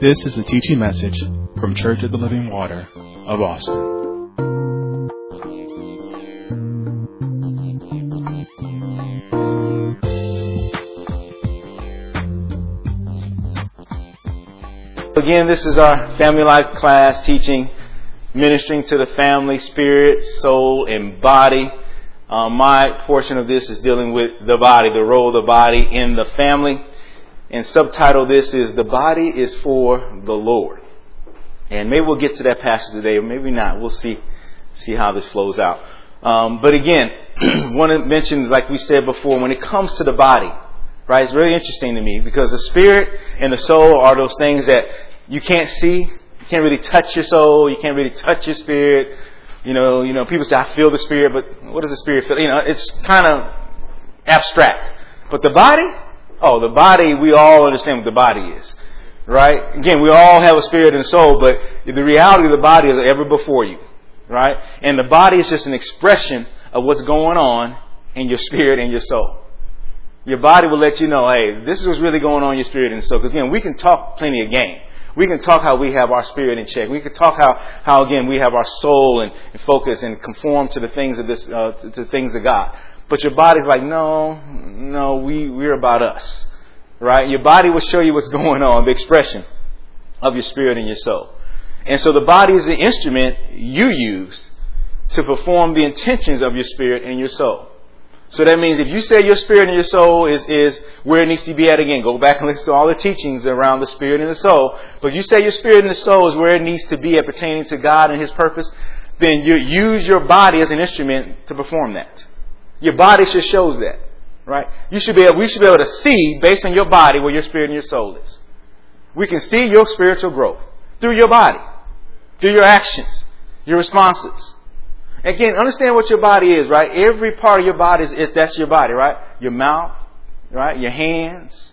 This is a teaching message from Church of the Living Water of Austin. Again, this is our family life class teaching, ministering to the family, spirit, soul, and body. Uh, my portion of this is dealing with the body, the role of the body in the family. And subtitle this is The Body is for the Lord. And maybe we'll get to that passage today, or maybe not. We'll see, see how this flows out. Um, but again, want to mention, like we said before, when it comes to the body, right, it's really interesting to me because the spirit and the soul are those things that you can't see. You can't really touch your soul. You can't really touch your spirit. You know, you know, people say, I feel the spirit, but what does the spirit feel? You know, it's kind of abstract. But the body, Oh, the body, we all understand what the body is. Right? Again, we all have a spirit and soul, but the reality of the body is ever before you. Right? And the body is just an expression of what's going on in your spirit and your soul. Your body will let you know, hey, this is what's really going on in your spirit and soul. Because again, we can talk plenty of game. We can talk how we have our spirit in check. We can talk how, how again, we have our soul and, and focus and conform to the things of this, uh, to, to things of God. But your body's like, no, no, we, we're about us. Right? Your body will show you what's going on, the expression of your spirit and your soul. And so the body is the instrument you use to perform the intentions of your spirit and your soul. So that means if you say your spirit and your soul is, is where it needs to be at again, go back and listen to all the teachings around the spirit and the soul. But if you say your spirit and the soul is where it needs to be at pertaining to God and His purpose, then you use your body as an instrument to perform that. Your body should shows that, right? You should be able, we should be able to see based on your body where your spirit and your soul is. We can see your spiritual growth through your body, through your actions, your responses. Again, understand what your body is, right? Every part of your body is, is that's your body, right? Your mouth, right? Your hands,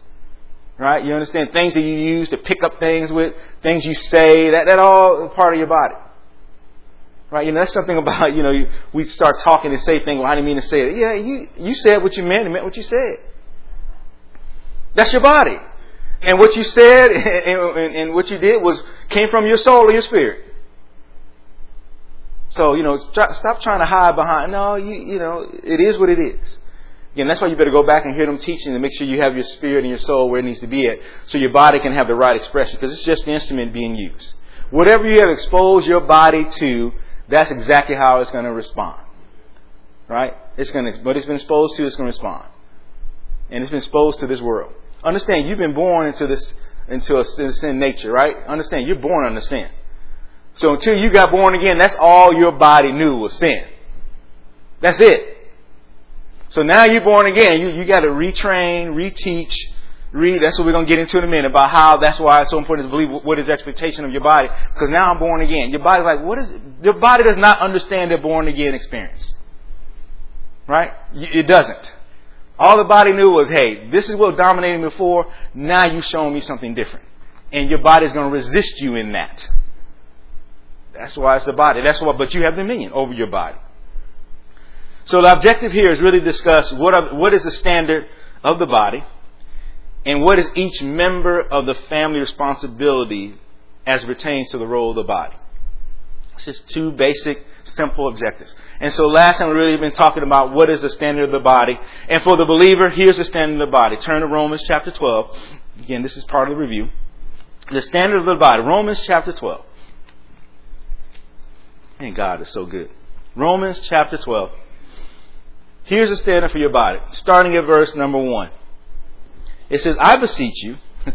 right? You understand things that you use to pick up things with, things you say, that that all part of your body. Right? You know, that's something about, you know, we start talking and say things, well, I didn't mean to say it. Yeah, you, you said what you meant and meant what you said. That's your body. And what you said and, and, and what you did was came from your soul or your spirit. So, you know, stop trying to hide behind, no, you, you know, it is what it is. Again, that's why you better go back and hear them teaching and make sure you have your spirit and your soul where it needs to be at so your body can have the right expression because it's just the instrument being used. Whatever you have exposed your body to that's exactly how it's going to respond. Right? It's going to, what it's been exposed to, it's going to respond. And it's been exposed to this world. Understand, you've been born into this, into a sin nature, right? Understand, you're born under sin. So until you got born again, that's all your body knew was sin. That's it. So now you're born again, you, you got to retrain, reteach, read. That's what we're going to get into in a minute about how that's why it's so important to believe what is expectation of your body. Because now I'm born again. Your body's like, what is it? Your body does not understand their born again experience. Right? It doesn't. All the body knew was, hey, this is what dominated me before. Now you're showing me something different. And your body's going to resist you in that. That's why it's the body. That's why, but you have dominion over your body. So the objective here is really discuss what, are, what is the standard of the body and what is each member of the family responsibility as it pertains to the role of the body? It's just two basic, simple objectives. And so last time we really been talking about what is the standard of the body. And for the believer, here's the standard of the body. Turn to Romans chapter 12. Again, this is part of the review. The standard of the body. Romans chapter 12. And God is so good. Romans chapter 12. Here's the standard for your body. Starting at verse number 1. It says, I beseech you,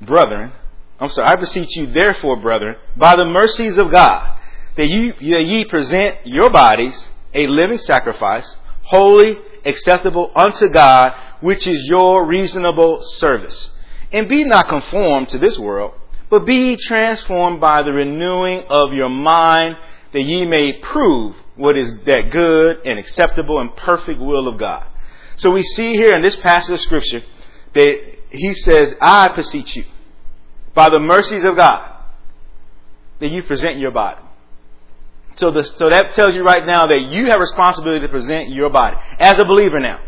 brethren, I'm sorry, I beseech you, therefore, brethren, by the mercies of God, that, you, that ye present your bodies a living sacrifice, holy, acceptable unto God, which is your reasonable service. And be not conformed to this world, but be transformed by the renewing of your mind, that ye may prove what is that good and acceptable and perfect will of God. So we see here in this passage of Scripture that he says, I beseech you, by the mercies of God, that you present your body. So, the, so that tells you right now that you have responsibility to present your body as a believer now.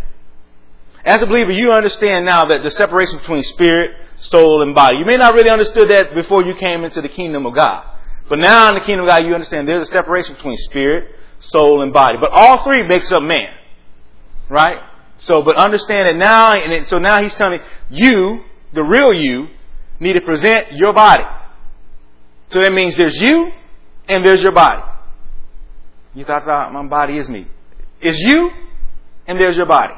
As a believer, you understand now that the separation between spirit, soul, and body. You may not really understood that before you came into the kingdom of God. But now in the kingdom of God, you understand there's a separation between spirit, soul, and body. But all three makes up man. Right? So, but understand that now, and it, so now he's telling you, the real you, need to present your body. So that means there's you and there's your body. You thought, thought my body is me. It's you and there's your body.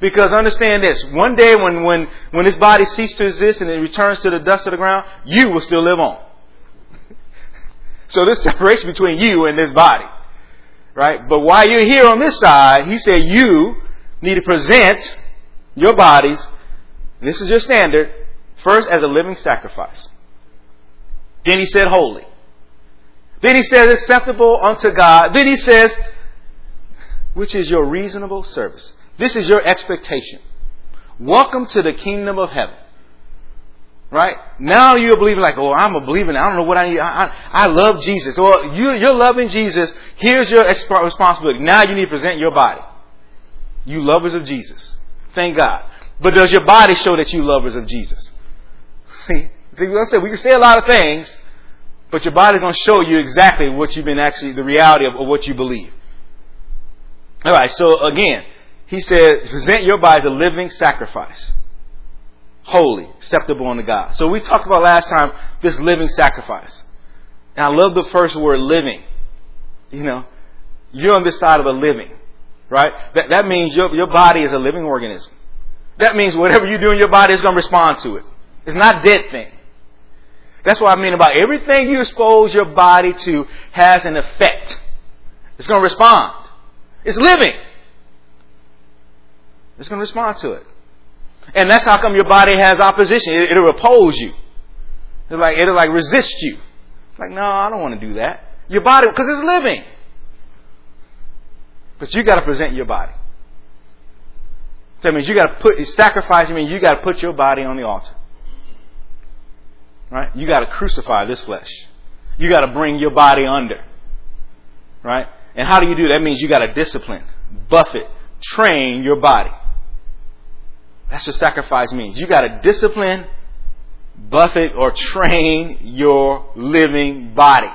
Because understand this, one day when, when, when this body ceases to exist and it returns to the dust of the ground, you will still live on. so this separation between you and this body. Right? But while you're here on this side, he said you need to present your bodies, this is your standard, first as a living sacrifice. Then he said holy. Then he says acceptable unto God. Then he says, which is your reasonable service. This is your expectation. Welcome to the kingdom of heaven. Right? Now you're believing like, oh, I'm a believer. I don't know what I need. I, I, I love Jesus. Well, you, you're loving Jesus. Here's your responsibility. Now you need to present your body. You lovers of Jesus. Thank God. But does your body show that you lovers of Jesus? See, see what I said? We can say a lot of things, but your body's going to show you exactly what you've been actually, the reality of, of what you believe. All right. So again, he said, present your body as a living sacrifice. Holy, acceptable unto God. So we talked about last time this living sacrifice. And I love the first word living. You know, you're on this side of the living. Right? That, that means your, your body is a living organism. That means whatever you do in your body is going to respond to it. It's not dead thing. That's what I mean about everything you expose your body to has an effect. It's going to respond. It's living. It's going to respond to it. And that's how come your body has opposition. It, will oppose you. It'll like, it'll like resist you. Like, no, I don't want to do that. Your body, because it's living. But you got to present your body. So that means you got to put, sacrifice, I mean you got to put your body on the altar. Right? You got to crucify this flesh. You got to bring your body under. Right? And how do you do that? That means you got to discipline, buffet, train your body. That's what sacrifice means. You got to discipline, buffet, or train your living body.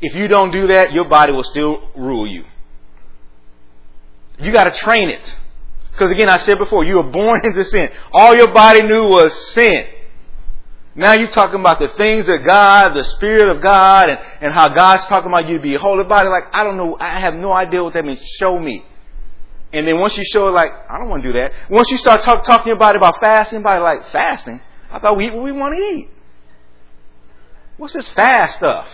If you don't do that, your body will still rule you. You got to train it. Because again, I said before, you were born into sin. All your body knew was sin. Now you're talking about the things of God, the Spirit of God, and, and how God's talking about you to be a holy body. Like, I don't know, I have no idea what that means. Show me. And then once you show it, like, I don't want to do that. Once you start talk, talking about about fasting, by like, fasting? I thought we eat what we want to eat. What's this fast stuff?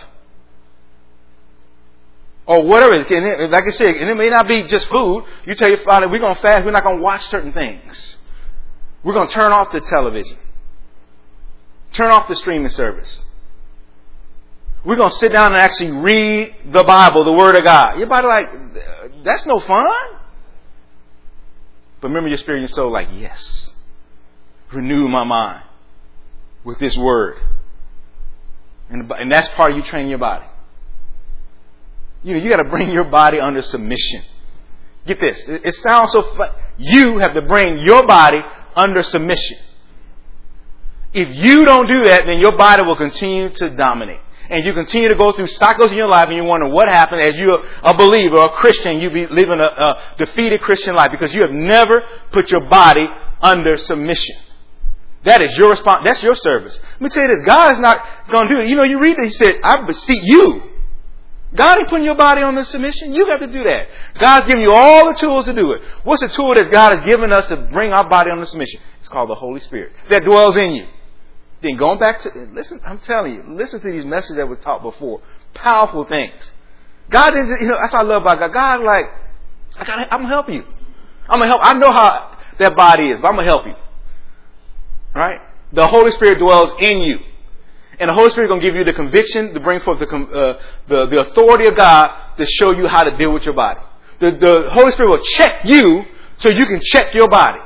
Or whatever. And like I said, and it may not be just food. You tell your father, we're going to fast, we're not going to watch certain things. We're going to turn off the television. Turn off the streaming service. We're going to sit down and actually read the Bible, the Word of God. Your body like, that's no fun. But remember your spirit and soul like, yes. Renew my mind with this Word. And, and that's part of you training your body. You know, you got to bring your body under submission. Get this. It, sounds so fun. You have to bring your body under submission. If you don't do that, then your body will continue to dominate. And you continue to go through cycles in your life and you wonder what happened as you're a believer, a Christian, you be living a, a defeated Christian life because you have never put your body under submission. That is your response. That's your service. Let me tell you this. God is not going to do it. You know, you read that. He said, I beseech you. God ain't putting your body on the submission. You have to do that. God's giving you all the tools to do it. What's the tool that God has given us to bring our body on the submission? It's called the Holy Spirit that dwells in you. Then going back to, listen, I'm telling you, listen to these messages that were taught before. Powerful things. God didn't, you know, that's what I love about God. God, like, I gotta, I'm gonna help you. I'm gonna help. I know how that body is, but I'm gonna help you. Right? The Holy Spirit dwells in you. And the Holy Spirit is going to give you the conviction to bring forth the, uh, the, the authority of God to show you how to deal with your body. The, the Holy Spirit will check you so you can check your body.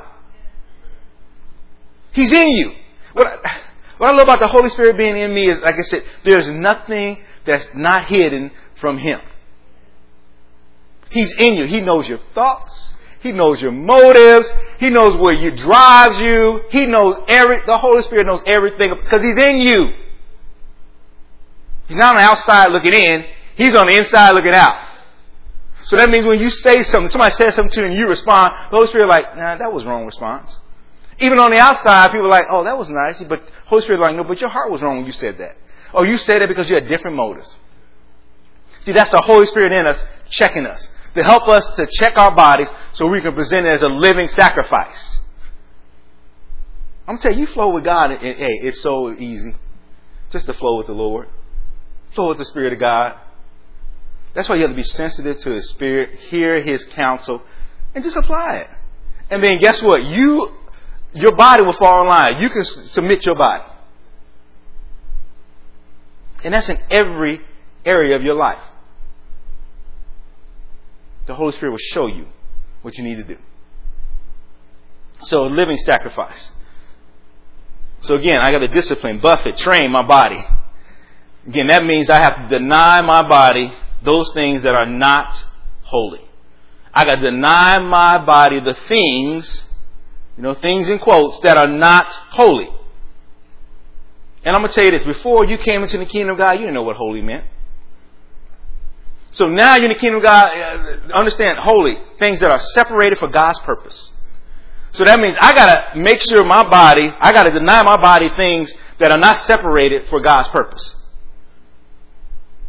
He's in you. What I, what I love about the Holy Spirit being in me is, like I said, there's nothing that's not hidden from Him. He's in you. He knows your thoughts. He knows your motives. He knows where you drives you. He knows every, the Holy Spirit knows everything because He's in you. He's not on the outside looking in. He's on the inside looking out. So that means when you say something, somebody says something to you and you respond, the Holy Spirit like, nah, that was wrong response. Even on the outside, people are like, oh, that was nice. But Holy Spirit like, no, but your heart was wrong when you said that. Oh, you said that because you had different motives. See, that's the Holy Spirit in us checking us to help us to check our bodies so we can present it as a living sacrifice. I'm telling you, you flow with God. And hey, it's so easy. Just to flow with the Lord. With the Spirit of God. That's why you have to be sensitive to His Spirit, hear His counsel, and just apply it. And then guess what? You, your body will fall in line. You can submit your body. And that's in every area of your life the Holy Spirit will show you what you need to do. So, living sacrifice. So again, I got to discipline, buffet, train my body. Again, that means I have to deny my body those things that are not holy. I got to deny my body the things, you know, things in quotes that are not holy. And I'm going to tell you this, before you came into the kingdom of God, you didn't know what holy meant. So now you're in the kingdom of God, uh, understand holy, things that are separated for God's purpose. So that means I gotta make sure my body, I gotta deny my body things that are not separated for God's purpose.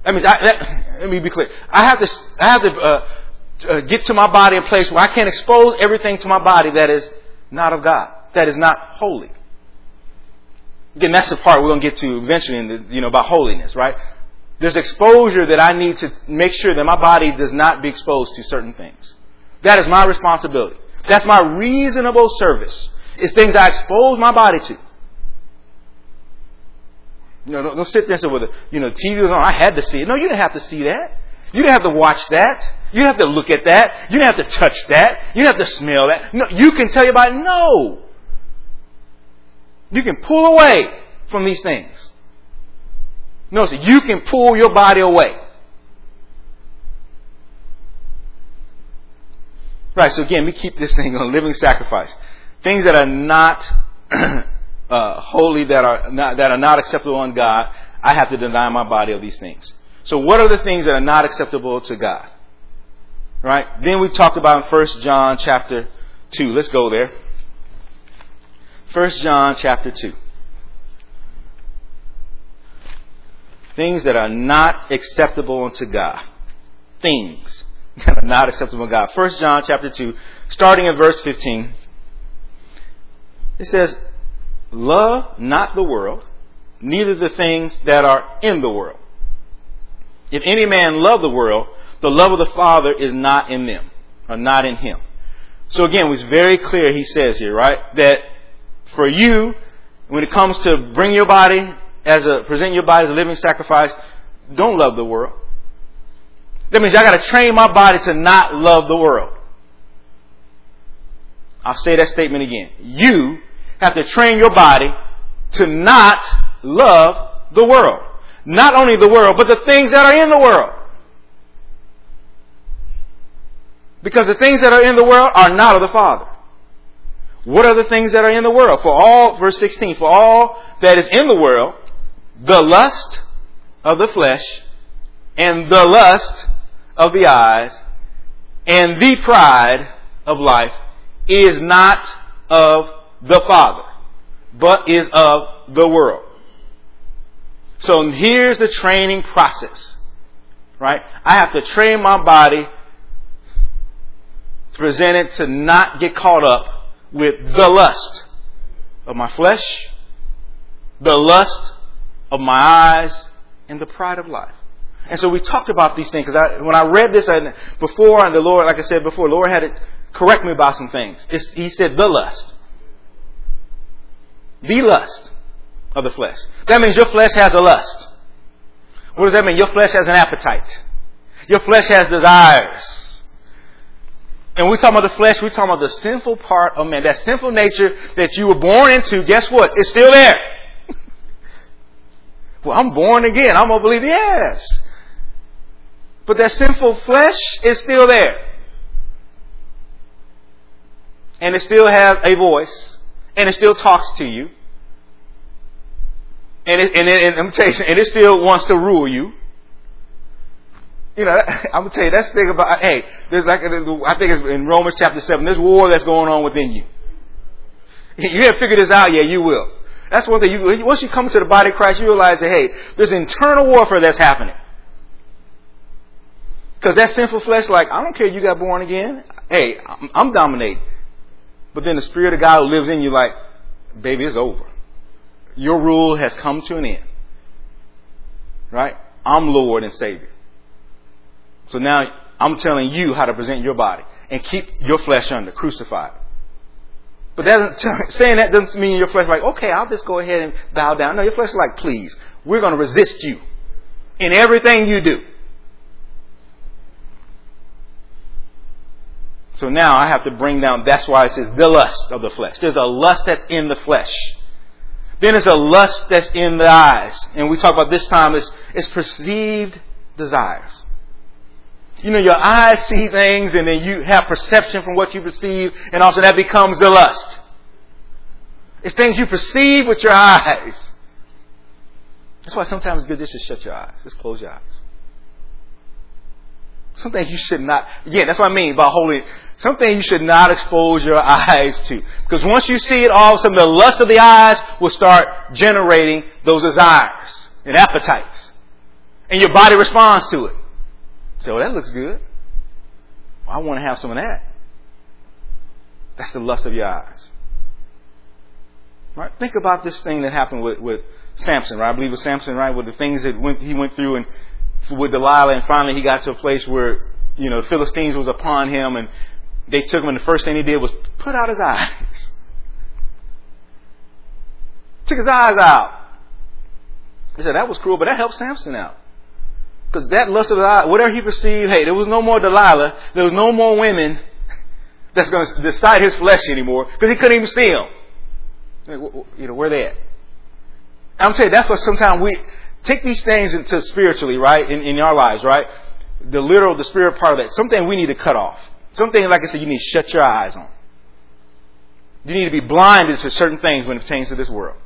That means, I, that, let me be clear. I have to, I have to uh, uh, get to my body a place where I can't expose everything to my body that is not of God, that is not holy. Again, that's the part we're going to get to eventually in the, you know, about holiness, right? There's exposure that I need to make sure that my body does not be exposed to certain things. That is my responsibility. That's my reasonable service. It's things I expose my body to. You know, don't, don't sit there and say, well, the, you know, TV was on. I had to see it. No, you didn't have to see that. You didn't have to watch that. You didn't have to look at that. You didn't have to touch that. You didn't have to smell that. No, you can tell your body, no. You can pull away from these things. Notice you can pull your body away. Right, so again, we keep this thing on living sacrifice. Things that are not uh, holy, that are not, that are not acceptable on God, I have to deny my body of these things. So what are the things that are not acceptable to God? Right? Then we talked about in 1 John chapter 2. Let's go there. 1 John chapter 2. things that are not acceptable unto God. Things that are not acceptable to God. 1 John chapter 2, starting at verse 15. It says, Love not the world, neither the things that are in the world. If any man love the world, the love of the Father is not in them, or not in him. So again, it's very clear, he says here, right, that for you, when it comes to bring your body as a present your body as a living sacrifice, don't love the world. That means I got to train my body to not love the world. I'll say that statement again. You have to train your body to not love the world. Not only the world, but the things that are in the world. Because the things that are in the world are not of the Father. What are the things that are in the world? For all, verse 16, for all that is in the world, the lust of the flesh and the lust of the eyes and the pride of life is not of the Father, but is of the world. So here's the training process, right? I have to train my body to present it to not get caught up with the lust of my flesh, the lust of my eyes, and the pride of life. And so we talked about these things because when I read this before, and the Lord, like I said before, the Lord had to correct me about some things. It's, he said the lust, the lust of the flesh. That means your flesh has a lust. What does that mean? Your flesh has an appetite. Your flesh has desires. And we talk about the flesh, we talk about the sinful part of man. That sinful nature that you were born into, guess what? It's still there. Well, I'm born again. I'm going to believe, yes. But that sinful flesh is still there. and it still has a voice, and it still talks to you, and it, and, it, and I'm telling you, and it still wants to rule you. You know, I'm gonna tell you that's the thing about. Hey, there's like I think it's in Romans chapter seven. There's war that's going on within you. You haven't figured this out yet. You will. That's one thing. You, once you come to the body of Christ, you realize that hey, there's internal warfare that's happening. Because that sinful flesh, like I don't care, you got born again. Hey, I'm, I'm dominating. But then the Spirit of God who lives in you, like, baby, it's over. Your rule has come to an end. Right? I'm Lord and Savior. So now I'm telling you how to present your body and keep your flesh under, crucified. But that saying that doesn't mean your flesh like, okay, I'll just go ahead and bow down. No, your flesh is like, please, we're going to resist you in everything you do. So now I have to bring down, that's why it says the lust of the flesh. There's a lust that's in the flesh. Then there's a lust that's in the eyes. And we talk about this time is, is perceived desires. You know, your eyes see things and then you have perception from what you perceive and also that becomes the lust. It's things you perceive with your eyes. That's why sometimes it's good just to shut your eyes. Just close your eyes. Some things you should not, again, that's what I mean by holy. Some things you should not expose your eyes to. Because once you see it, all of a sudden the lust of the eyes will start generating those desires and appetites. And your body responds to it. So well, that looks good. Well, I want to have some of that. That's the lust of your eyes. Right? Think about this thing that happened with, with Samson, right? I believe it was Samson, right? With the things that went, he went through and with Delilah, and finally he got to a place where, you know, the Philistines was upon him, and they took him, and the first thing he did was put out his eyes. Took his eyes out. He said, that was cruel, but that helped Samson out. Because that lust of the eye, whatever he perceived, hey, there was no more Delilah, there was no more women that's going to decide his flesh anymore, because he couldn't even see them. You know, where they at? I'm telling you, that's what sometimes we, take these things into spiritually, right, in, in our lives, right? The literal, the spirit part of that. Something we need to cut off. Something, like I said, you need to shut your eyes on. You need to be blinded to certain things when it pertains to this world.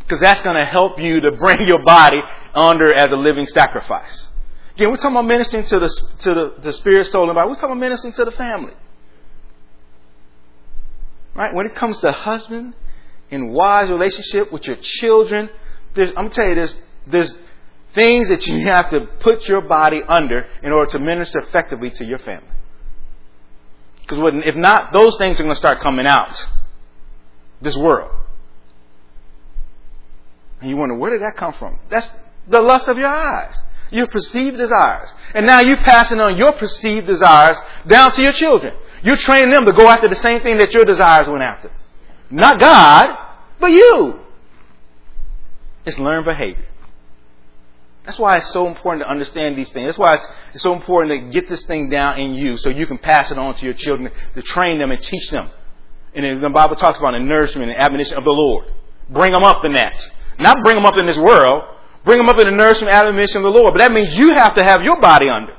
Because that's going to help you to bring your body under as a living sacrifice. Again, we're talking about ministering to the, to the, the spirit, soul, and body. We're talking about ministering to the family. Right? When it comes to husband and wives relationship with your children, there's, I'm going to tell you, this, there's things that you have to put your body under in order to minister effectively to your family. Because if not, those things are going to start coming out. This world. And you wonder, where did that come from? That's the lust of your eyes. Your perceived desires. And now you're passing on your perceived desires down to your children. You're training them to go after the same thing that your desires went after. Not God, but you. It's learned behavior. That's why it's so important to understand these things. That's why it's, it's, so important to get this thing down in you so you can pass it on to your children, to train them and teach them. And the Bible talks about the nourishment and admonition of the Lord. Bring them up in that. Not bring them up in this world. Bring them up in the nourishment and admonition of the Lord. But that means you have to have your body under.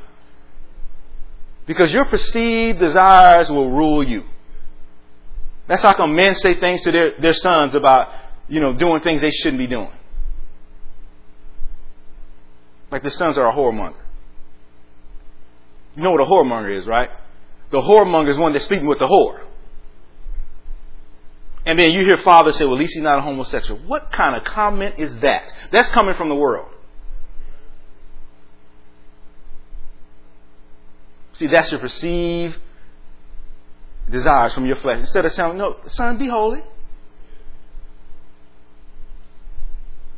Because your perceived desires will rule you. That's how come men say things to their, their sons about, you know, doing things they shouldn't be doing. Like the sons are a whoremonger. You know what a whoremonger is, right? The whoremonger is one that's sleeping with the whore. And then you hear fathers say, well, at least he's not a homosexual. What kind of comment is that? That's coming from the world. See, that's your perceived desires from your flesh. Instead of saying, no, son, be holy.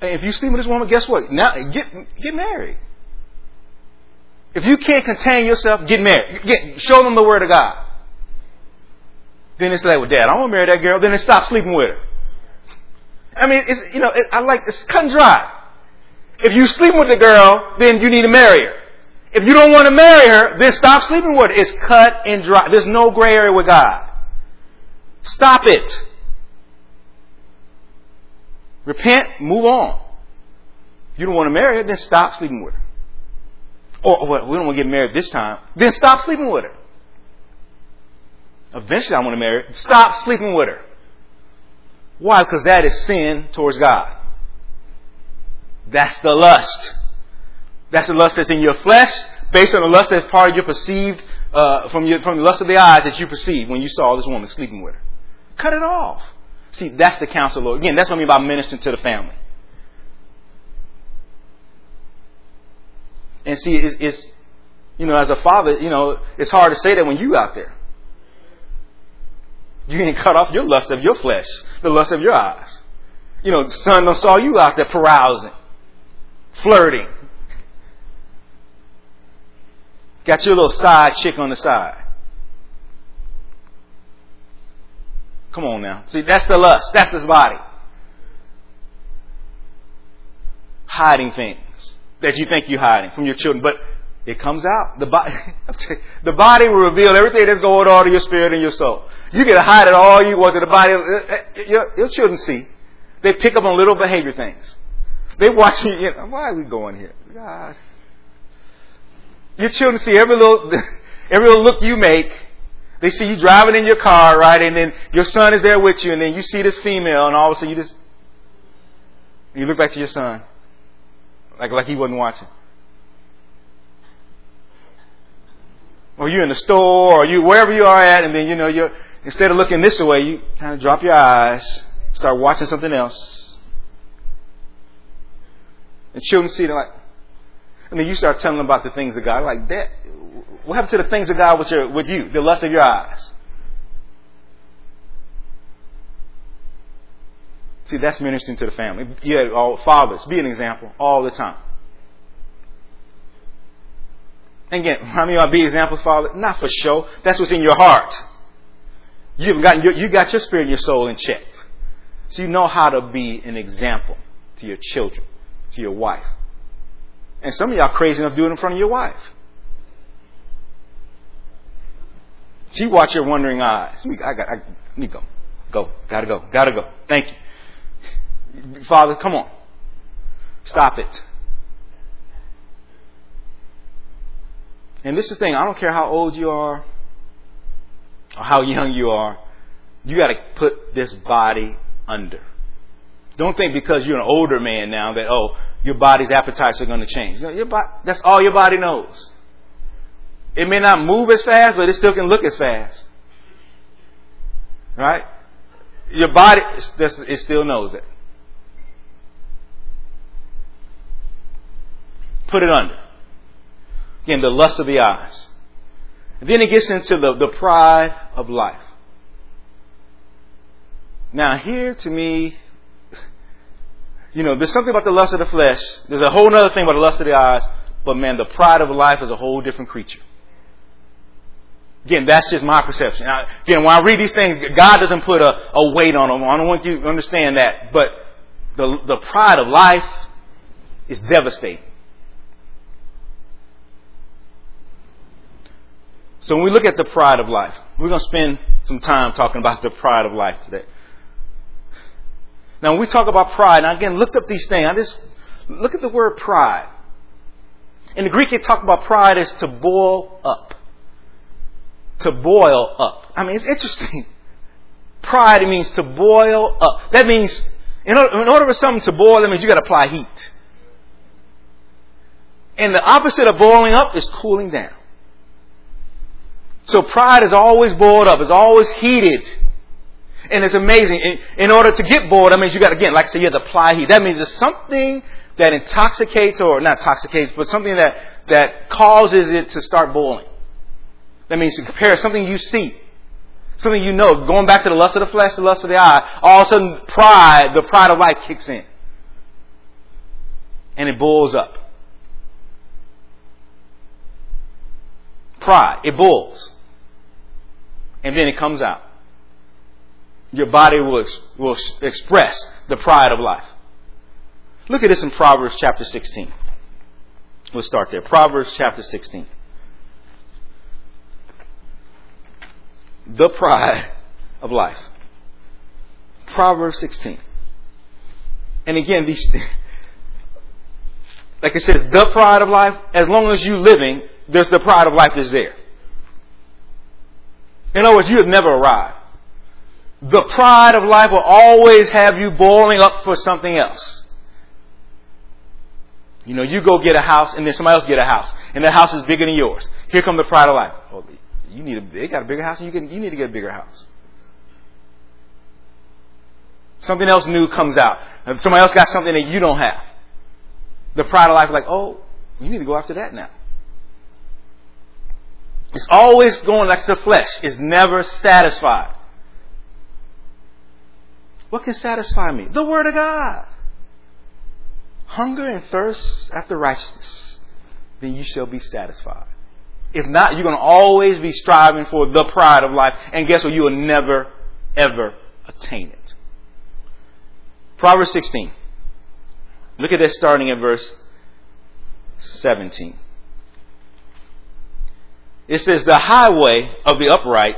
If you sleep with this woman, guess what? Now get get married. If you can't contain yourself, get married. Get, show them the word of God. Then it's like, well, Dad, I want to marry that girl. Then they stop sleeping with her. I mean, it's you know, it, I like it's cut and dry. If you sleep with the girl, then you need to marry her. If you don't want to marry her, then stop sleeping with her. It's cut and dry. There's no gray area with God. Stop it. Repent, move on. If you don't want to marry her, then stop sleeping with her. Or, well, we don't want to get married this time. Then stop sleeping with her. Eventually I want to marry her. Stop sleeping with her. Why? Because that is sin towards God. That's the lust. That's the lust that's in your flesh, based on the lust that's part of your perceived, uh, from, your, from the lust of the eyes that you perceived when you saw this woman sleeping with her. Cut it off. See, that's the counsel, Lord. Again, that's what I mean by ministering to the family. And see, it's, it's, you know, as a father, you know, it's hard to say that when you out there. You ain't cut off your lust of your flesh, the lust of your eyes. You know, son don't saw you out there carousing, flirting. Got your little side chick on the side. Come on now. See, that's the lust. That's this body. Hiding things that you think you're hiding from your children. But it comes out. The body, the body will reveal everything that's going on in your spirit and your soul. You can hide it all you want to the body. Uh, uh, your, your children see. They pick up on little behavior things. They watch you. you know, why are we going here? God. Your children see every little, every little look you make. They see you driving in your car, right? And then your son is there with you, and then you see this female, and all of a sudden you just, you look back to your son, like like he wasn't watching. Or you're in the store, or you wherever you are at, and then you know you're instead of looking this way, you kind of drop your eyes, start watching something else. And children see it like, and then you start telling them about the things of God. Like that, what happened to the things of God with your with you, the lust of your eyes? See, that's ministering to the family. Yeah, all fathers, be an example all the time. again, how many of you be examples, Father? Not for show. That's what's in your heart. You've gotten your, you got your spirit and your soul in check. So you know how to be an example to your children, to your wife. And some of y'all crazy enough to do it in front of your wife. She watch your wondering eyes. I got, I, need to go. Go. Gotta go. Gotta go. Thank you. Father, come on. Stop it. And this is the thing, I don't care how old you are or how young you are, you gotta put this body under. Don't think because you're an older man now that, oh, your body's appetites are going to change. your body, that's all your body knows. It may not move as fast, but it still can look as fast. Right? Your body, it still knows it. Put it under. Again, the lust of the eyes. And then it gets into the, the pride of life. Now, here to me, you know, there's something about the lust of the flesh. There's a whole other thing about the lust of the eyes. But man, the pride of life is a whole different creature. Again, that's just my perception. Now, again, when I read these things, God doesn't put a, a weight on them. I don't want you to understand that. But the, the pride of life is devastating. So when we look at the pride of life, we're going to spend some time talking about the pride of life today. Now, when we talk about pride, now again, look up these things. I just look at the word pride. In the Greek, it talks about pride as to boil up. To boil up. I mean, it's interesting. Pride means to boil up. That means, in order, in order for something to boil, that means you got to apply heat. And the opposite of boiling up is cooling down. So pride is always boiled up, it's always heated. And it's amazing. In, in order to get boiled, that means you got, again, like I said, you have to apply heat. That means there's something that intoxicates, or not intoxicates, but something that, that causes it to start boiling. That means to compare something you see, something you know, going back to the lust of the flesh, the lust of the eye, all of a sudden pride, the pride of life kicks in. And it boils up. Pride, it boils and then it comes out. Your body will, will express the pride of life. Look at this in Proverbs chapter 16. We'll start there. Proverbs chapter 16. The pride of life. Proverbs 16. And again, these, like it says, the pride of life, as long as you're living, there's the pride of life is there. In other words, you have never arrived. The pride of life will always have you boiling up for something else. You know, you go get a house and then somebody else get a house. And that house is bigger than yours. Here comes the pride of life. Oh, you need a, they got a bigger house and you, can, you need to get a bigger house. Something else new comes out. Somebody else got something that you don't have. The pride of life like, oh, you need to go after that now. It's always going like the flesh. It's never satisfied. What can satisfy me? The Word of God. Hunger and thirst after righteousness, then you shall be satisfied. If not, you're going to always be striving for the pride of life. And guess what? You will never, ever attain it. Proverbs 16. Look at this starting at verse 17. It says, The highway of the upright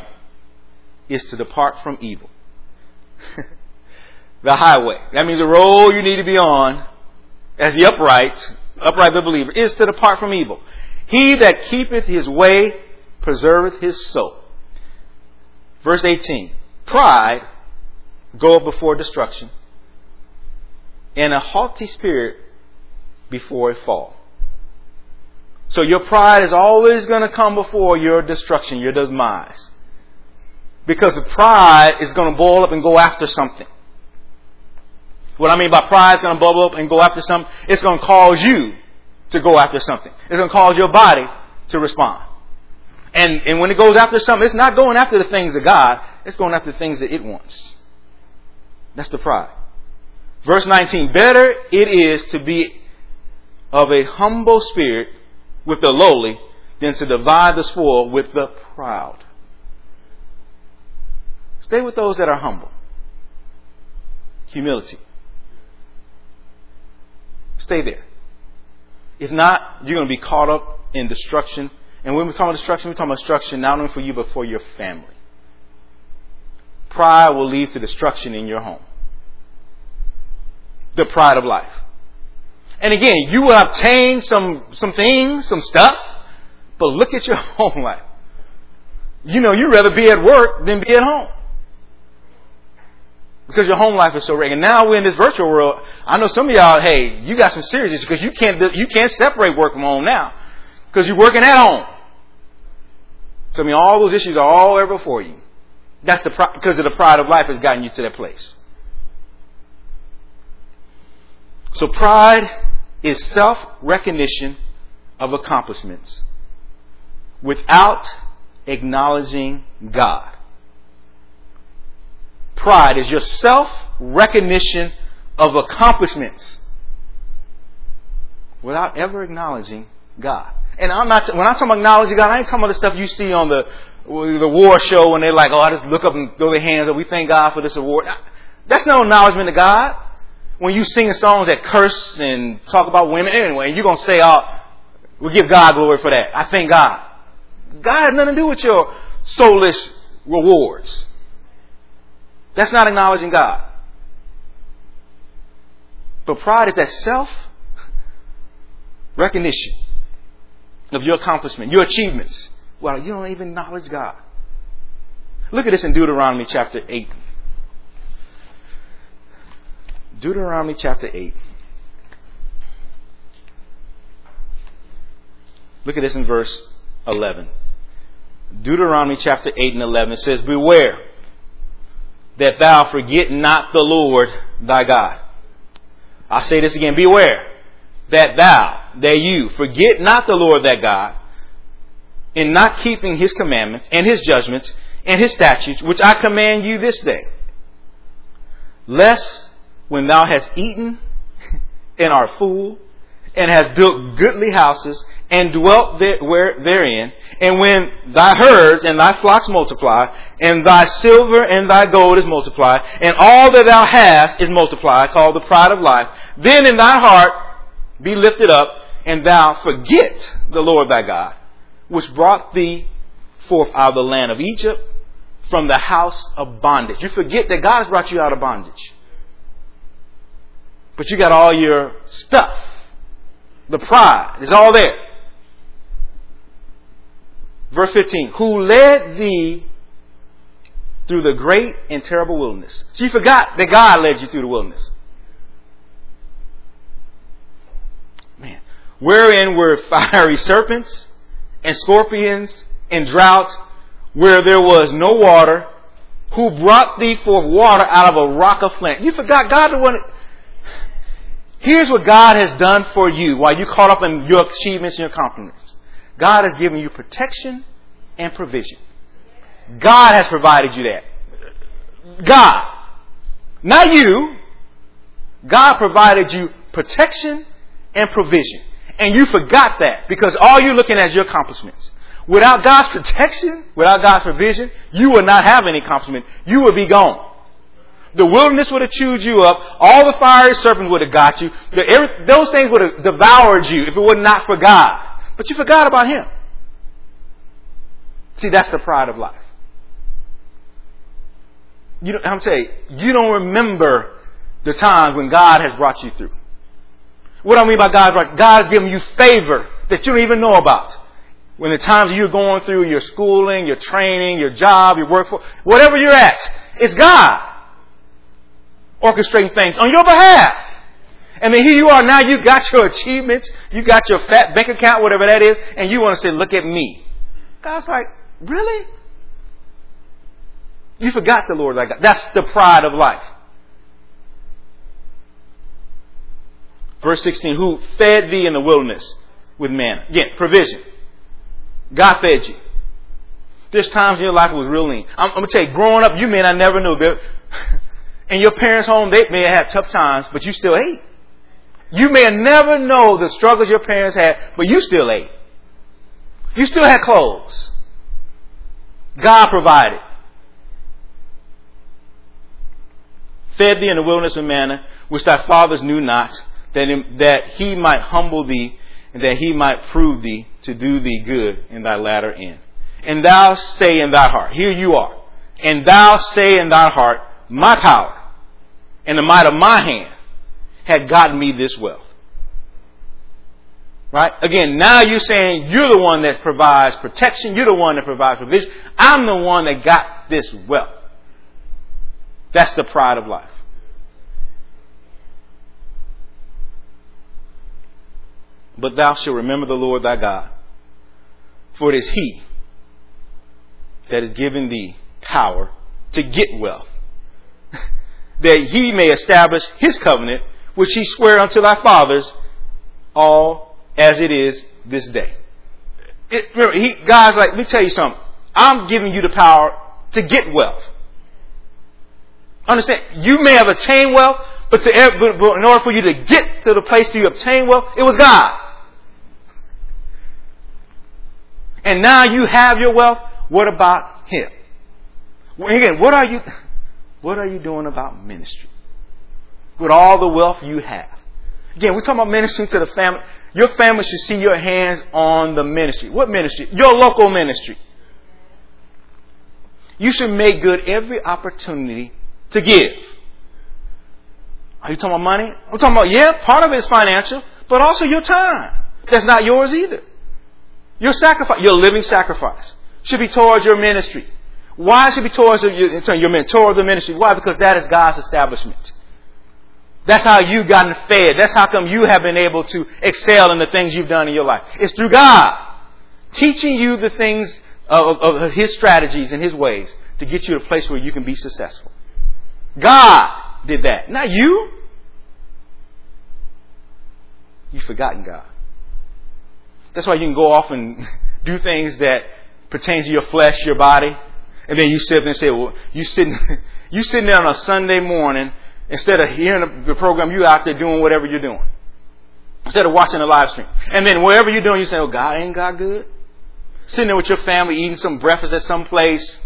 is to depart from evil. the highway. That means the road you need to be on as the upright, upright the believer, is to depart from evil. He that keepeth his way preserveth his soul. Verse 18. Pride goeth before destruction, and a haughty spirit before a fall. So your pride is always going to come before your destruction, your demise. Because the pride is going to boil up and go after something. What I mean by pride is going to bubble up and go after something, it's going to cause you to go after something. It's going to cause your body to respond. And, and when it goes after something, it's not going after the things of God, it's going after the things that it wants. That's the pride. Verse 19, better it is to be of a humble spirit with the lowly than to divide the spoil with the proud. Stay with those that are humble. Humility. Stay there. If not, you're going to be caught up in destruction. And when we talk about destruction, we're talking about destruction not only for you, but for your family. Pride will lead to destruction in your home the pride of life. And again, you will obtain some, some things, some stuff, but look at your home life. You know, you'd rather be at work than be at home. Because your home life is so regular. Now we're in this virtual world. I know some of y'all, hey, you got some serious issues because you can't, you can't separate work from home now. Because you're working at home. So I mean, all those issues are all there before you. That's the, because of the pride of life has gotten you to that place. So pride is self recognition of accomplishments without acknowledging God. Pride is your self recognition of accomplishments without ever acknowledging God. And I'm not, when I'm talking about acknowledging God, I ain't talking about the stuff you see on the, the war show when they're like, oh, I just look up and throw their hands up. We thank God for this award. That's no acknowledgement of God when you sing songs that curse and talk about women anyway, you're to say, oh, we give God glory for that. I thank God. God has nothing to do with your soulless rewards. That's not acknowledging God. But pride is that self recognition of your accomplishment, your achievements. Well, you don't even acknowledge God. Look at this in Deuteronomy chapter 8, Deuteronomy chapter 8. Look at this in verse 11. Deuteronomy chapter 8 and 11 says, Beware that thou forget not the Lord thy God. I'll say this again. Beware that thou, that you, forget not the Lord thy God in not keeping his commandments and his judgments and his statutes, which I command you this day. Lest when thou hast eaten and art full, and hast built goodly houses, and dwelt there, where, therein, and when thy herds and thy flocks multiply, and thy silver and thy gold is multiplied, and all that thou hast is multiplied, called the pride of life, then in thy heart be lifted up, and thou forget the Lord thy God, which brought thee forth out of the land of Egypt from the house of bondage. You forget that God has brought you out of bondage. But you got all your stuff. The pride is all there. Verse 15. Who led thee through the great and terrible wilderness. So you forgot that God led you through the wilderness. Man. Wherein were fiery serpents and scorpions and drought where there was no water, who brought thee forth water out of a rock of flint. You forgot God the one. Here's what God has done for you while you caught up in your achievements and your accomplishments. God has given you protection and provision. God has provided you that. God. Not you. God provided you protection and provision. And you forgot that because all you're looking at is your accomplishments. Without God's protection, without God's provision, you would not have any accomplishment. You would be gone. The wilderness would have chewed you up. All the fiery serpents would have got you. The, every, those things would have devoured you if it were not for God. But you forgot about Him. See, that's the pride of life. You don't, I'm saying, you don't remember the times when God has brought you through. What I mean by God, God's giving you favor that you don't even know about. When the times you're going through your schooling, your training, your job, your work, for, whatever you're at, it's God orchestrating things on your behalf. And then here you are now, you got your achievements, you got your fat bank account, whatever that is, and you want to say, look at me. God's like, really? You forgot the Lord like God. That's the pride of life. Verse 16, who fed thee in the wilderness with manna. Again, provision. God fed you. There's times in your life it was real lean. I'm, I'm going to tell you, growing up, you may I never knew. That in your parents' home, they may have had tough times, but you still ate. You may never know the struggles your parents had, but you still ate. You still had clothes. God provided. Fed thee in the wilderness of manna, which thy fathers knew not, that, in, that he might humble thee, and that he might prove thee to do thee good in thy latter end. And thou say in thy heart, here you are, and thou say in thy heart, my power and the might of my hand had gotten me this wealth. Right? Again, now you're saying you're the one that provides protection, you're the one that provides provision. I'm the one that got this wealth. That's the pride of life. But thou shalt remember the Lord thy God, for it is He that has given thee power to get wealth, that He may establish His covenant, which He sware unto thy fathers, all as it is this day. It, remember, he, God's like, let me tell you something. I'm giving you the power to get wealth. Understand? You may have attained wealth, but, to, but in order for you to get to the place where you obtain wealth, it was God. And now you have your wealth. What about Him? Again, what are you, what are you doing about ministry? With all the wealth you have. Again, we're talking about ministry to the family. Your family should see your hands on the ministry. What ministry? Your local ministry. You should make good every opportunity to give. Are you talking about money? I'm talking about, yeah, part of it is financial, but also your time. That's not yours either. Your sacrifice, your living sacrifice, should be towards your ministry. Why should it be towards your, your mentor of the ministry? Why? Because that is God's establishment. That's how you've gotten fed. That's how come you have been able to excel in the things you've done in your life. It's through God teaching you the things of, of His strategies and His ways to get you to a place where you can be successful. God did that, not you. You've forgotten God. That's why you can go off and do things that pertain to your flesh, your body, and then you sit there and say, "Well, you sitting, you sitting there on a Sunday morning instead of hearing the program, you out there doing whatever you're doing, instead of watching the live stream. And then wherever you're doing, you say, "Oh, God ain't God good." Sitting there with your family, eating some breakfast at some place,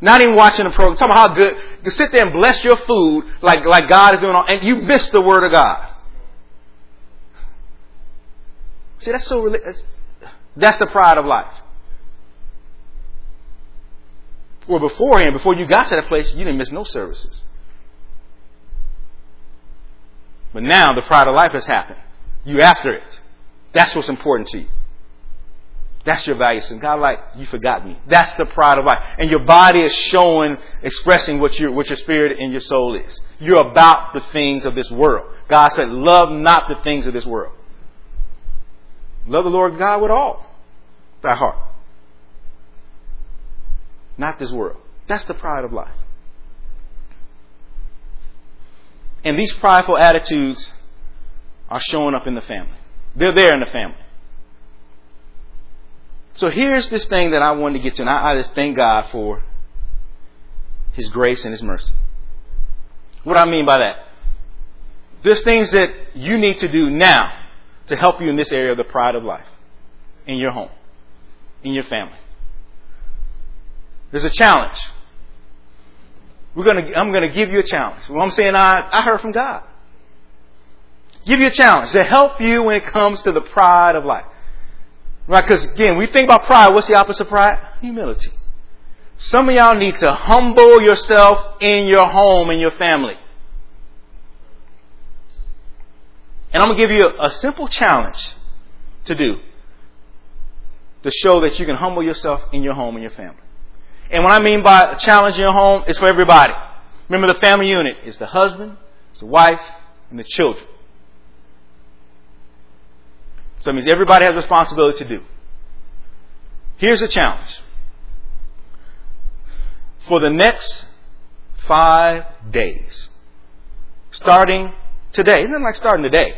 not even watching the program. Talking about how good to sit there and bless your food like like God is doing, all, and you miss the Word of God. See, that's so. That's the pride of life. Or beforehand, before you got to that place, you didn't miss no services. But now the pride of life has happened. You after it. That's what's important to you. That's your value system. God, like, you forgot me. That's the pride of life. And your body is showing, expressing what your, what your spirit and your soul is. You're about the things of this world. God said, love not the things of this world. Love the Lord God with all thy heart. Not this world. That's the pride of life. And these prideful attitudes are showing up in the family. They're there in the family. So here's this thing that I wanted to get to, and I, I just thank God for His grace and His mercy. What I mean by that? There's things that you need to do now to help you in this area of the pride of life, in your home, in your family. There's a challenge. We're gonna, I'm going to give you a challenge. What I'm saying, I, I heard from God. Give you a challenge to help you when it comes to the pride of life. Right? Because again, we think about pride. What's the opposite of pride? Humility. Some of y'all need to humble yourself in your home, in your family. And I'm going to give you a, a simple challenge to do to show that you can humble yourself in your home and your family. And what I mean by a challenge in your home is for everybody. Remember the family unit is the husband, it's the wife, and the children. So it means everybody has responsibility to do. Here's the challenge. For the next five days, starting today, isn't it like starting today?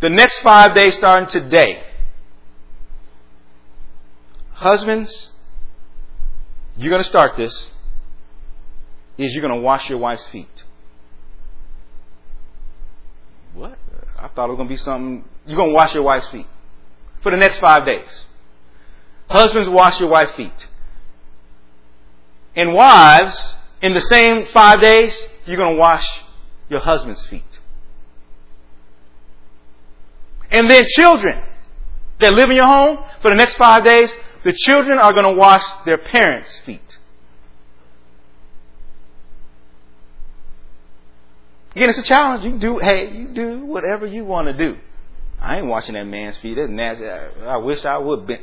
The next five days starting today, husbands, you're going to start this, is you're going to wash your wife's feet. What? I thought it was going to be something. You're going to wash your wife's feet for the next five days. Husbands, wash your wife's feet. And wives, in the same five days, you're going to wash your husband's feet. And then children that live in your home for the next five days, the children are going to wash their parents' feet. Again, it's a challenge. You do, hey, you do whatever you want to do. I ain't washing that man's feet. That's nasty. I, I wish I would be.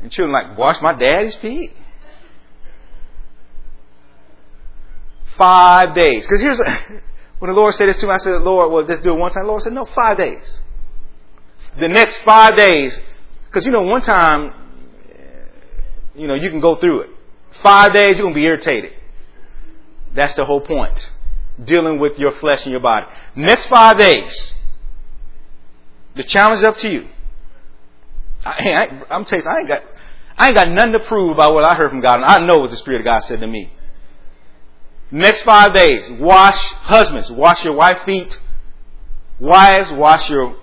And children like, wash my daddy's feet? Five days. Because here's, when the Lord said this to me, I said, Lord, well, let's do it one time. The Lord said, no, five days. The next five days, because you know, one time, you know, you can go through it. Five days, you're going to be irritated. That's the whole point dealing with your flesh and your body. Next five days, the challenge is up to you. I, I, am telling you, I ain't got, I ain't got nothing to prove about what I heard from God, and I know what the Spirit of God said to me. Next five days, wash husbands, wash your wife's feet. Wives, wash your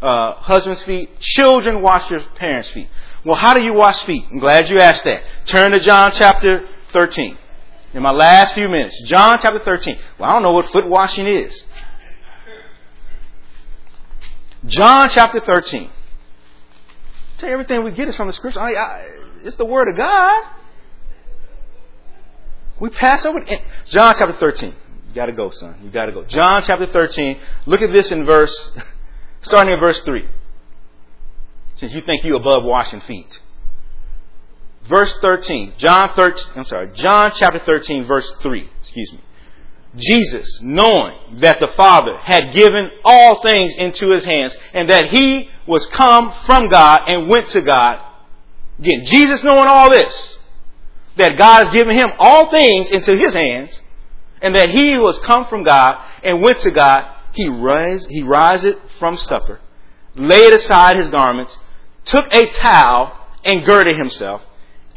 uh, husband's feet. Children, wash your parents' feet. Well, how do you wash feet? I'm glad you asked that. Turn to John chapter 13 in my last few minutes. John chapter 13. Well, I don't know what foot washing is. John chapter 13. Tell you everything we get is from the scripture. I, I, it's the word of God. We pass over. John chapter 13. You gotta go, son. You gotta go. John chapter 13. Look at this in verse, starting in verse 3. Since you think you above washing feet verse 13. John 13, I'm sorry, John chapter 13, verse 3. Excuse me. Jesus, knowing that the Father had given all things into his hands and that he was come from God and went to God. Again, Jesus knowing all this, that God has given him all things into his hands and that he was come from God and went to God, he rise, he riseth from supper, laid aside his garments, took a towel and girded himself.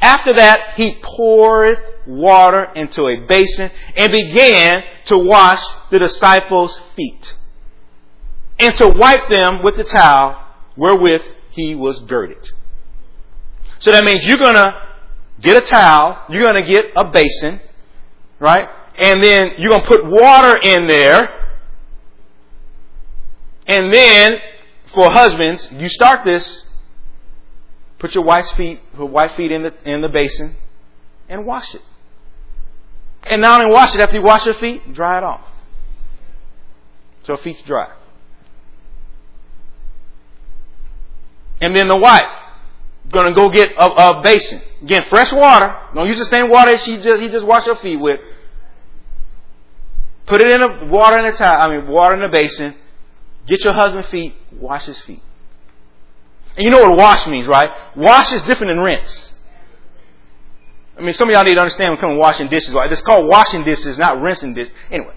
After that, he poured water into a basin and began to wash the disciples' feet and to wipe them with the towel wherewith he was girded. So that means you're going to get a towel, you're going to get a basin, right? And then you're going to put water in there. And then for husbands, you start this Put your wife's feet, her wife's feet in the, in the basin and wash it. And not only wash it, after you wash your feet, dry it off. So her feet's dry. And then the wife gonna go get a, a basin. Again, fresh water. Don't use the same water she just he just washed her feet with. Put it in the water in a towel. I mean, water in a basin. Get your husband's feet. Wash his feet. And you know what wash means, right? Wash is different than rinse. I mean, some of y'all need to understand when to washing dishes. Right? It's called washing dishes, not rinsing dishes. Anyway.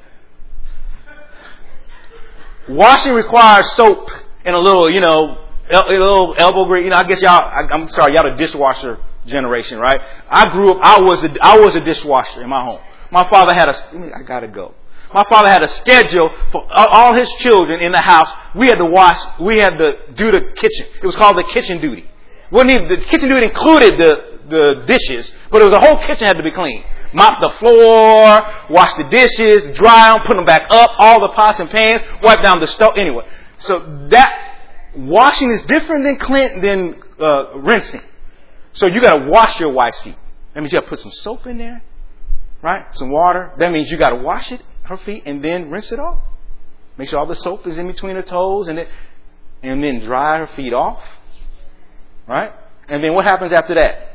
Washing requires soap and a little, you know, a little elbow grease. You know, I guess y'all, I, am sorry, y'all the dishwasher generation, right? I grew up, I was the, I was a dishwasher in my home. My father had a, I gotta go. My father had a schedule for all his children in the house. We had to wash, we had to do the kitchen. It was called the kitchen duty. Even, the kitchen duty included the, the dishes, but it was the whole kitchen had to be clean. Mop the floor, wash the dishes, dry them, put them back up, all the pots and pans, wipe down the stove. Anyway, so that washing is different than clean, than uh, rinsing. So you got to wash your wife's feet. That means you got to put some soap in there, right? Some water. That means you got to wash it, her feet, and then rinse it off. Make sure all the soap is in between her toes, and then and then dry her feet off, right? And then what happens after that?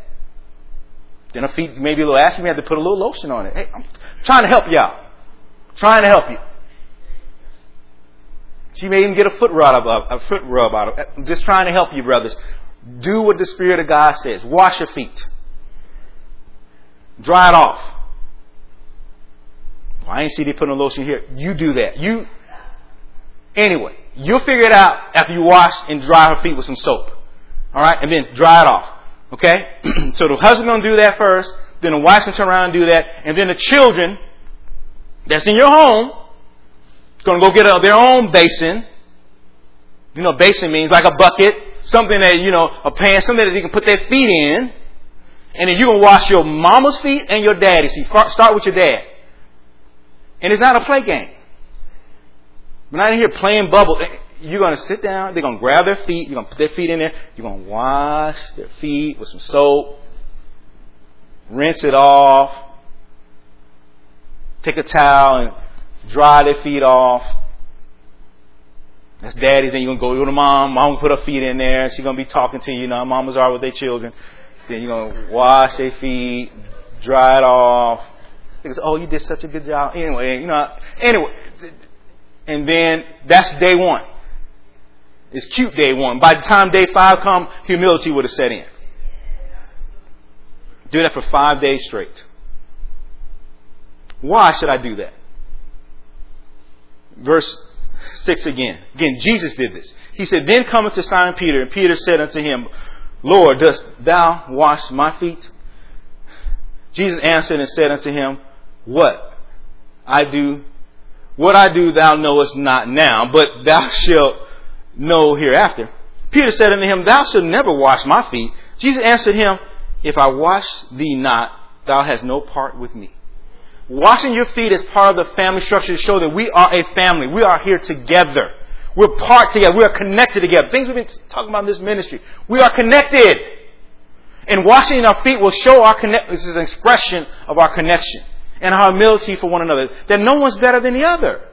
Then her feet maybe a little ashy. You have to put a little lotion on it. Hey, I'm trying to help y'all. Trying to help you. She may even get a foot rub, a foot rub out of. I'm just trying to help you, brothers. Do what the Spirit of God says. Wash your feet. Dry it off. I ain't see they put no lotion here. You do that. You, anyway, you'll figure it out after you wash and dry her feet with some soap. Alright? And then dry it off. Okay? so the husband gonna do that first, then the wife can turn around and do that, and then the children that's in your home to go get a, their own basin. You know, basin means like a bucket, something that, you know, a pan, something that they can put their feet in. And then going to wash your mama's feet and your daddy's feet. Start with your dad. And it's not a play game. We're not in here playing bubble. Eh, you're going to sit down. They're going to grab their feet. You're going to put their feet in there. You're going to wash their feet with some soap. Rinse it off. Take a towel and dry their feet off. That's daddy's. Then you're gonna go to mom. Mom put her feet in there. She's gonna be talking to you. You know, mamas are with their children. Then you're gonna wash their feet, dry it off. Because oh, you did such a good job. Anyway, you know. Anyway, and then that's day one. It's cute day one. By the time day five come, humility would have set in. Do that for five days straight. Why should I do that? verse 6 again. Again, Jesus did this. He said, Then cometh to Simon Peter, and Peter said unto him, Lord, dost thou wash my feet? Jesus answered and said unto him, What I do, what I do thou knowest not now, but thou shalt know hereafter. Peter said unto him, Thou shalt never wash my feet. Jesus answered him, If I wash thee not, thou hast no part with me. Washing your feet is part of the family structure to show that we are a family. We are here together. We're part together. We are connected together. Things we've been talking about in this ministry. We are connected. And washing our feet will show our connect. This is an expression of our connection and humility for one another. That no one's better than the other.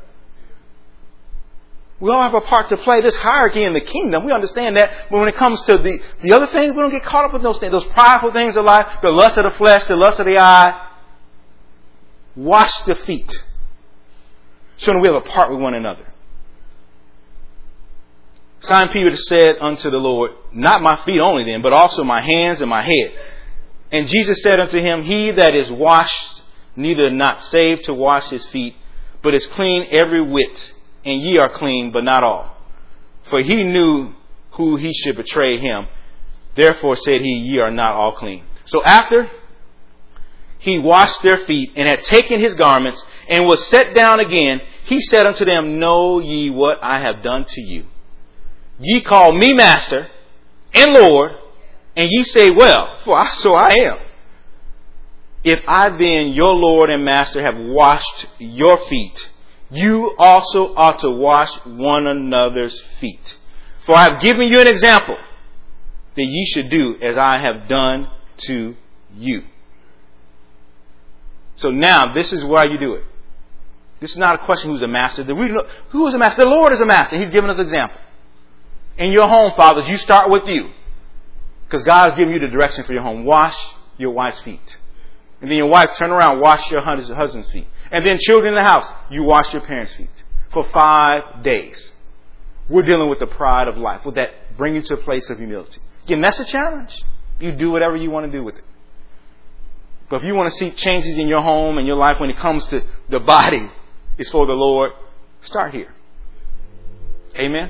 We all have a part to play. This hierarchy in the kingdom, we understand that. But when it comes to the, the other things, we don't get caught up with those things. Those prideful things of life, the lust of the flesh, the lust of the eye, wash the feet, showing we have a part with one another. Simon Peter said unto the Lord, Not my feet only then, but also my hands and my head. And Jesus said unto him, He that is washed, neither not saved to wash his feet, but is clean every whit, and ye are clean, but not all. For he knew who he should betray him. Therefore said he, Ye are not all clean. So after he washed their feet and had taken his garments and was set down again, he said unto them, Know ye what I have done to you? Ye call me master and Lord, and ye say, Well, for so I am. If I then, your Lord and Master, have washed your feet, you also ought to wash one another's feet. For I have given you an example that ye should do as I have done to you. So now, this is why you do it. This is not a question who's a master. Who is a master? The Lord is a master. He's given us an example. In your home, fathers, you start with you. Because God has given you the direction for your home. Wash your wife's feet. And then your wife, turn around, wash your husband's feet. And then children in the house, you wash your parents' feet. For five days. We're dealing with the pride of life. Will that bring you to a place of humility? Again, that's a challenge. You do whatever you want to do with it. But if you want to see changes in your home and your life when it comes to the body is for the Lord, start here. Amen.